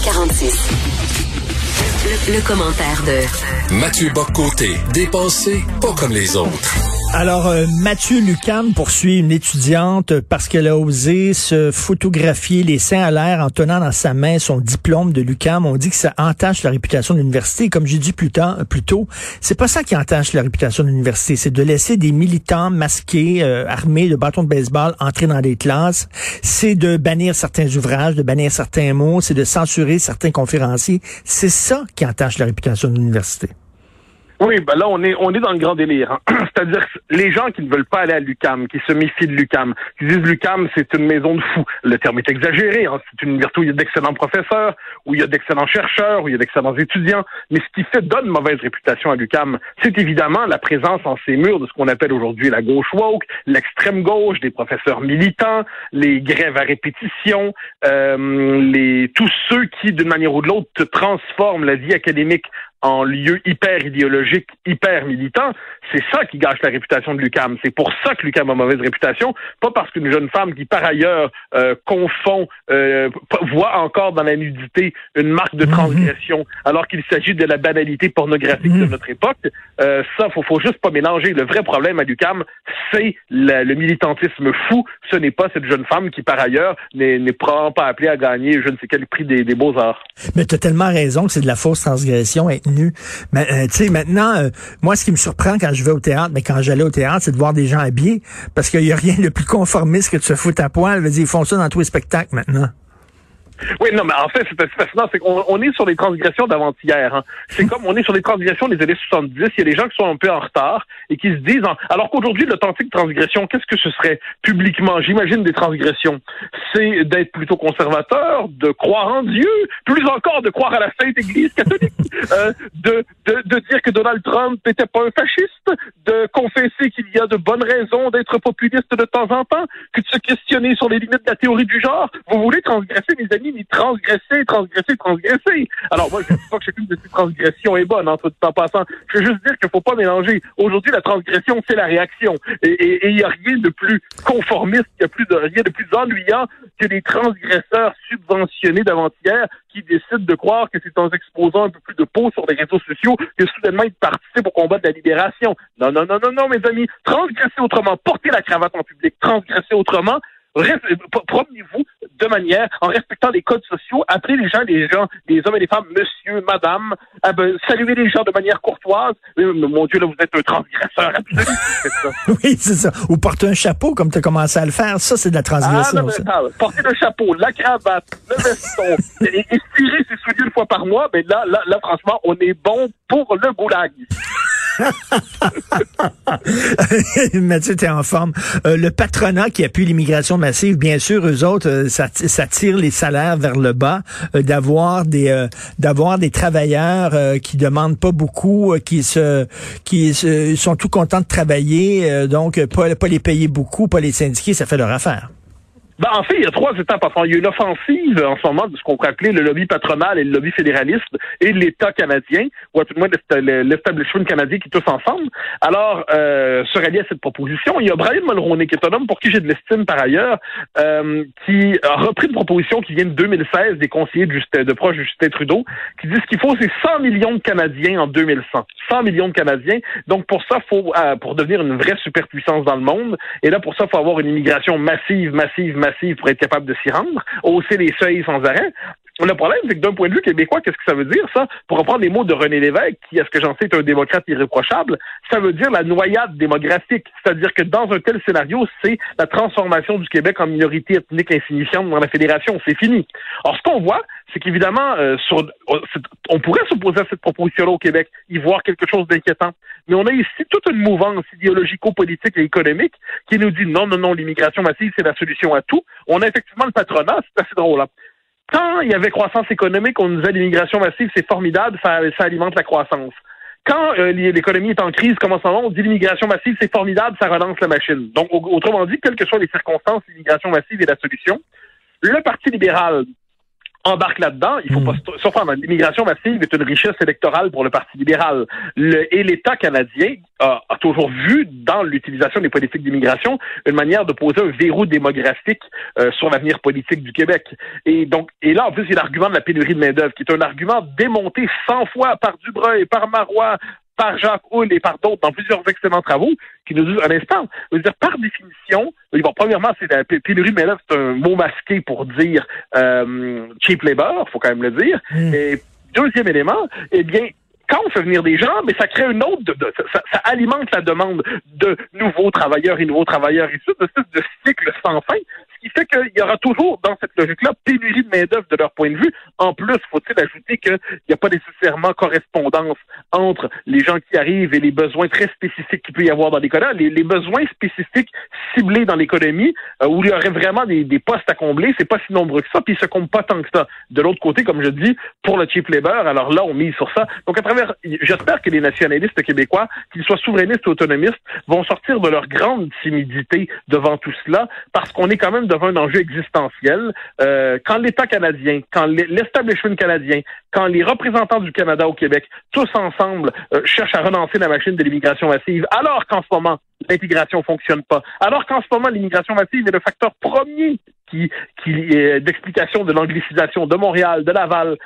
46. Le, le commentaire de Mathieu Boccoté, dépensé pas comme les autres. Alors, euh, Mathieu Lucam poursuit une étudiante parce qu'elle a osé se photographier les seins à l'air en tenant dans sa main son diplôme de Lucam. On dit que ça entache la réputation de l'université. Comme j'ai dit plus, tard, plus tôt, c'est pas ça qui entache la réputation de l'université. C'est de laisser des militants masqués, euh, armés de bâtons de baseball entrer dans des classes. C'est de bannir certains ouvrages, de bannir certains mots. C'est de censurer certains conférenciers. C'est ça qui entache la réputation de l'université. Oui, ben là, on est, on est dans le grand délire. Hein. C'est-à-dire les gens qui ne veulent pas aller à l'UCAM, qui se méfient de l'UCAM, qui disent l'UCAM, c'est une maison de fous. Le terme est exagéré. Hein. C'est une université où il y a d'excellents professeurs, où il y a d'excellents chercheurs, où il y a d'excellents étudiants. Mais ce qui fait donne mauvaise réputation à l'UCAM, c'est évidemment la présence en ces murs de ce qu'on appelle aujourd'hui la gauche woke, l'extrême gauche, des professeurs militants, les grèves à répétition, euh, les tous ceux qui, d'une manière ou de l'autre, transforment la vie académique en lieu hyper idéologique, hyper militant, c'est ça qui gâche la réputation de l'UCAM. C'est pour ça que l'UCAM a mauvaise réputation, pas parce qu'une jeune femme qui, par ailleurs, euh, confond, euh, voit encore dans la nudité une marque de mhm. transgression, alors qu'il s'agit de la banalité pornographique de mhm. notre époque. Euh, ça, faut, faut juste pas mélanger. Le vrai problème à l'UCAM, c'est le militantisme fou. Ce n'est pas cette jeune femme qui, par ailleurs, n'est probablement pas appelée à gagner je ne sais quel prix des, des beaux-arts. Mais tu as tellement raison que c'est de la fausse transgression. Et mais euh, tu sais, maintenant, euh, moi, ce qui me surprend quand je vais au théâtre, mais quand j'allais au théâtre, c'est de voir des gens habillés, parce qu'il y a rien de plus conformiste que de se foutre à poil. Dire, ils font ça dans tous les spectacles maintenant. Oui, non, mais en fait, c'est fascinant, c'est qu'on on est sur les transgressions d'avant-hier. Hein. C'est comme on est sur les transgressions des années 70. Il y a des gens qui sont un peu en retard et qui se disent, alors qu'aujourd'hui, l'authentique transgression, qu'est-ce que ce serait publiquement? J'imagine des transgressions. C'est d'être plutôt conservateur, de croire en Dieu, plus encore de croire à la Sainte Église catholique, euh, de, de, de dire que Donald Trump n'était pas un fasciste, de confesser qu'il y a de bonnes raisons d'être populiste de temps en temps, que de se questionner sur les limites de la théorie du genre. Vous voulez transgresser, mes amis transgresser, transgresser, transgresser. Alors moi, je ne dis pas que chacune de ces transgressions est bonne, en tout passant. Je veux juste dire qu'il ne faut pas mélanger. Aujourd'hui, la transgression, c'est la réaction. Et il n'y a rien de plus conformiste, il n'y a plus de rien de plus ennuyant que des transgresseurs subventionnés d'avant-hier qui décident de croire que c'est en exposant un peu plus de peau sur les réseaux sociaux que soudainement ils participent au combat de la libération. Non, non, non, non, non, mes amis. Transgresser autrement, porter la cravate en public, transgresser autrement, promenez-vous de manière, en respectant les codes sociaux, appelez les gens, les gens, les hommes et les femmes, monsieur, madame, ah ben, saluez les gens de manière courtoise. mon Dieu, là, vous êtes un transgresseur absolu. ça. oui, c'est ça. Ou porter un chapeau, comme tu as commencé à le faire. Ça, c'est de la transgression. Ah, non, porter le chapeau, la cravate, le veston, et, et tirer ses souliers une fois par mois, mais ben là, là, là, franchement, on est bon pour le goulag. Mathieu, t'es en forme. Euh, le patronat qui appuie l'immigration massive, bien sûr, eux autres, euh, ça, ça, tire les salaires vers le bas, euh, d'avoir des d'avoir des travailleurs qui demandent pas beaucoup, qui se qui sont tout contents de travailler, donc pas, pas les payer beaucoup, pas les syndiquer, ça fait leur affaire. Ben, en fait, il y a trois étapes. Enfin, il y a une offensive en ce moment de ce qu'on pourrait appeler le lobby patronal et le lobby fédéraliste et l'État canadien, ou à tout le moins l'establishment canadien qui tous ensemble. Alors, euh, se rallier à cette proposition, il y a Brian Mulroney, qui est un homme pour qui j'ai de l'estime par ailleurs, euh, qui a repris une proposition qui vient de 2016 des conseillers de, Justin, de proche de Justin Trudeau, qui ce qu'il faut, c'est 100 millions de Canadiens en 2100. 100 millions de Canadiens. Donc, pour ça, faut, euh, pour devenir une vraie superpuissance dans le monde, et là, pour ça, faut avoir une immigration massive, massive, massive pour être capable de s'y rendre, hausser les seuils sans arrêt. Le problème, c'est que d'un point de vue québécois, qu'est-ce que ça veut dire, ça? Pour reprendre les mots de René Lévesque, qui, est ce que j'en sais, est un démocrate irréprochable, ça veut dire la noyade démographique. C'est-à-dire que dans un tel scénario, c'est la transformation du Québec en minorité ethnique insignifiante dans la fédération. C'est fini. Or, ce qu'on voit, c'est qu'évidemment, euh, on pourrait s'opposer à cette proposition-là au Québec, y voir quelque chose d'inquiétant. Mais on a ici toute une mouvance idéologico-politique et économique qui nous dit non, non, non, l'immigration massive, c'est la solution à tout. On a effectivement le patronat, c'est assez drôle. Hein. Quand il y avait croissance économique, on nous disait l'immigration massive, c'est formidable, ça, alimente la croissance. Quand euh, l'économie est en crise, comme en ce moment, on dit l'immigration massive, c'est formidable, ça relance la machine. Donc, autrement dit, quelles que soient les circonstances, l'immigration massive est la solution. Le Parti libéral embarque là-dedans. Il faut hmm. pas surprendre. L'immigration massive est une richesse électorale pour le Parti libéral. Le, et l'État canadien a, a, toujours vu dans l'utilisation des politiques d'immigration une manière de poser un verrou démographique euh, sur l'avenir politique du Québec. Et donc, et là, en plus, il y a l'argument de la pénurie de main-d'œuvre, qui est un argument démonté 100 fois par Dubreuil, par Marois, par Jacques Hull et par d'autres dans plusieurs excellents travaux qui nous disent un instant, je veux dire, par définition, bon, premièrement, c'est la pénurie, mais là, c'est un mot masqué pour dire euh, cheap labor, faut quand même le dire. Mm. Et deuxième élément, eh bien, quand on fait venir des gens, mais ça crée une autre, de, ça, ça, alimente la demande de nouveaux travailleurs et nouveaux travailleurs issus de ce cycle sans fin qui fait qu'il y aura toujours, dans cette logique-là, pénurie de main-d'œuvre de leur point de vue. En plus, faut-il ajouter qu'il n'y a pas nécessairement correspondance entre les gens qui arrivent et les besoins très spécifiques qu'il peut y avoir dans l'économie. Les, besoins spécifiques ciblés dans l'économie, euh, où il y aurait vraiment des, postes à combler, c'est pas si nombreux que ça, puis ils se comptent pas tant que ça. De l'autre côté, comme je dis, pour le cheap labor, alors là, on mise sur ça. Donc, à travers, j'espère que les nationalistes québécois, qu'ils soient souverainistes ou autonomistes, vont sortir de leur grande timidité devant tout cela, parce qu'on est quand même un enjeu existentiel. Euh, quand l'État canadien, quand l'establishment canadien, quand les représentants du Canada au Québec, tous ensemble, euh, cherchent à relancer la machine de l'immigration massive, alors qu'en ce moment, l'intégration fonctionne pas, alors qu'en ce moment, l'immigration massive est le facteur premier qui, qui est d'explication de l'anglicisation de Montréal, de Laval,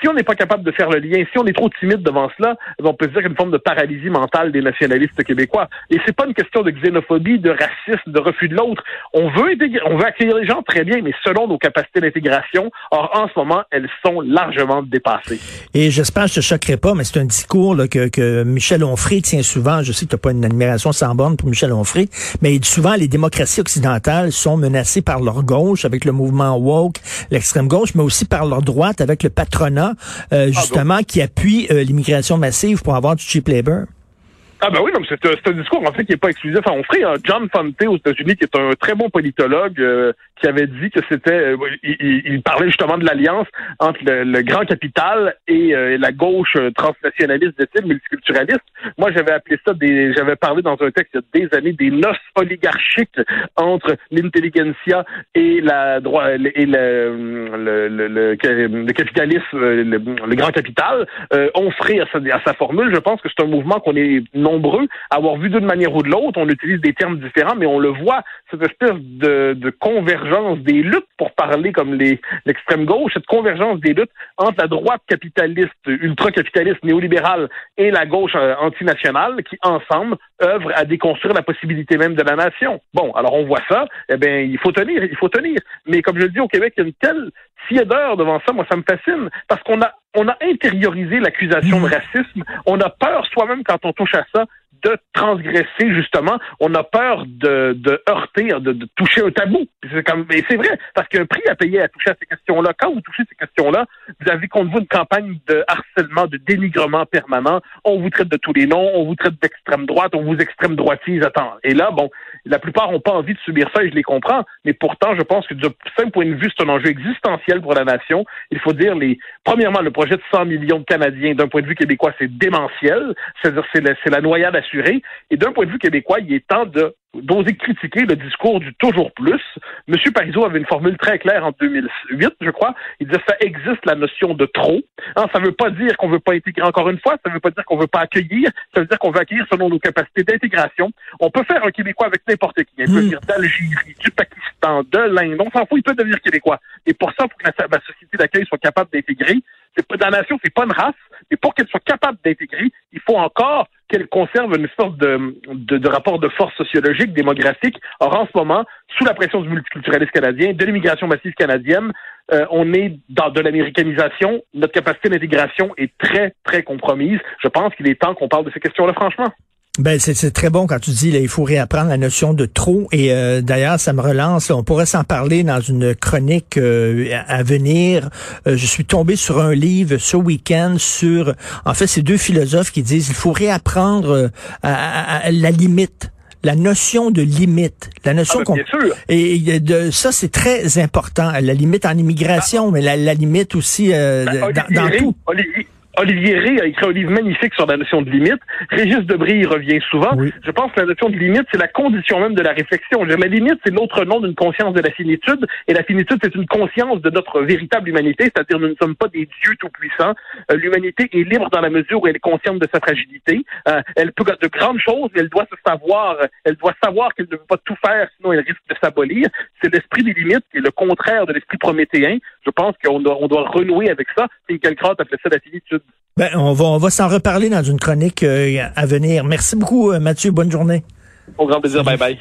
si on n'est pas capable de faire le lien, si on est trop timide devant cela, on peut se dire une forme de paralysie mentale des nationalistes québécois. Et c'est pas une question de xénophobie, de racisme, de refus de l'autre. On veut on veut accueillir les gens très bien, mais selon nos capacités d'intégration. Or, en ce moment, elles sont largement dépassées. Et j'espère que je te choquerai pas, mais c'est un discours que, que Michel Onfray tient souvent. Je sais que tu n'as pas une admiration sans borne pour Michel Onfray, mais souvent les démocraties occidentales sont menacées par leur gauche avec le mouvement woke, l'extrême gauche, mais aussi par leur droite avec le patronat euh, justement, qui appuie euh, l'immigration massive pour avoir du cheap labor. Ah ben oui, c'est un, discours en fait qui n'est pas exclusif à Onfray. Hein. John Fante aux États-Unis, qui est un très bon politologue, euh, qui avait dit que c'était, il, parlait justement de l'alliance entre le, grand capital et la gauche transnationaliste de multiculturaliste. Moi, j'avais appelé ça des, j'avais parlé dans un texte il y a des années des noces oligarchiques entre l'intelligentsia et la droit et le, le, le, le capitalisme, le, grand capital. Euh, on ferait à sa, à sa formule. Je pense que c'est un mouvement qu'on est nombreux avoir vu d'une manière ou de l'autre. On utilise des termes différents, mais on le voit cette espèce de, de convergence des luttes pour parler comme l'extrême gauche, cette convergence des luttes entre la droite capitaliste, ultra-capitaliste, néolibérale et la gauche euh, antinationale qui, ensemble, œuvrent à déconstruire la possibilité même de la nation. Bon, alors on voit ça, eh bien, il faut tenir, il faut tenir. Mais comme je le dis au Québec, il y a une telle d'heures devant ça, moi, ça me fascine, parce qu'on a, on a intériorisé l'accusation de mmh. racisme. On a peur soi-même quand on touche à ça de transgresser justement. On a peur de, heurter, de, toucher un tabou. C'est et c'est vrai, parce qu'il y a un prix à payer à toucher à ces questions-là. Quand vous touchez ces questions-là, vous avez contre vous une campagne de harcèlement, de dénigrement permanent. On vous traite de tous les noms, on vous traite d'extrême droite, on vous extrême droitise. Attends. Et là, bon, la plupart n'ont pas envie de subir ça et je les comprends. Mais pourtant, je pense que du simple point de vue, c'est un enjeu existentiel pour la nation. Il faut dire les, premièrement, le projet de 100 millions de Canadiens, d'un point de vue québécois, c'est démentiel. C'est-à-dire, c'est la, la noyade assurée. Et d'un point de vue québécois, il est temps de d'oser critiquer le discours du toujours plus. Monsieur Parizeau avait une formule très claire en 2008, je crois. Il disait ça existe la notion de trop. Hein, ça ne veut pas dire qu'on veut pas intégrer encore une fois. Ça ne veut pas dire qu'on veut pas accueillir. Ça veut dire qu'on veut accueillir selon nos capacités d'intégration. On peut faire un Québécois avec n'importe qui. Il peut hmm. venir d'Algérie, du Pakistan, de l'Inde. On s'en fout. Il peut devenir Québécois. Et pour ça, pour que la, la société d'accueil soit capable d'intégrer, c'est pas, la nation, c'est pas une race. Mais pour qu'elle soit capable d'intégrer, il faut encore qu'elle conserve une sorte de, de, rapport de force sociologique, démographique. Or, en ce moment, sous la pression du multiculturalisme canadien, de l'immigration massive canadienne, euh, on est dans de l'américanisation. Notre capacité d'intégration est très, très compromise. Je pense qu'il est temps qu'on parle de ces questions-là, franchement. Ben c'est très bon quand tu dis là, il faut réapprendre la notion de trop et euh, d'ailleurs ça me relance. on pourrait s'en parler dans une chronique euh, à venir. Euh, je suis tombé sur un livre ce week-end sur en fait ces deux philosophes qui disent il faut réapprendre à, la limite la notion de limite, la notion Ah, ben, qu'on sûr. et de ça c'est très important, la limite en immigration, mais la, la limite aussi euh, Ben, dans, Olivier dans Rey- tout. Olivier, Olivier Rey a écrit un livre magnifique sur la notion de limite. Régis Debris y revient souvent. Oui. Je pense que la notion de limite, c'est la condition même de la réflexion. Ma limite, c'est l'autre nom d'une conscience de la finitude. Et la finitude, c'est une conscience de notre véritable humanité, c'est-à-dire nous ne sommes pas des dieux tout-puissants. Euh, L'humanité est libre dans la mesure où elle est consciente de sa fragilité. Euh, elle peut de grandes choses, mais elle doit se savoir, elle doit savoir qu'elle ne peut pas tout faire, sinon elle risque de s'abolir. C'est l'esprit des limites qui est le contraire de l'esprit prométhéen. Je pense qu'on doit, on doit renouer avec ça. Finkielkraut appelait ça la finitude. Ben, on va on va s'en reparler dans une chronique euh, à venir. Merci beaucoup euh, Mathieu, bonne journée. Au grand plaisir. Bye bye.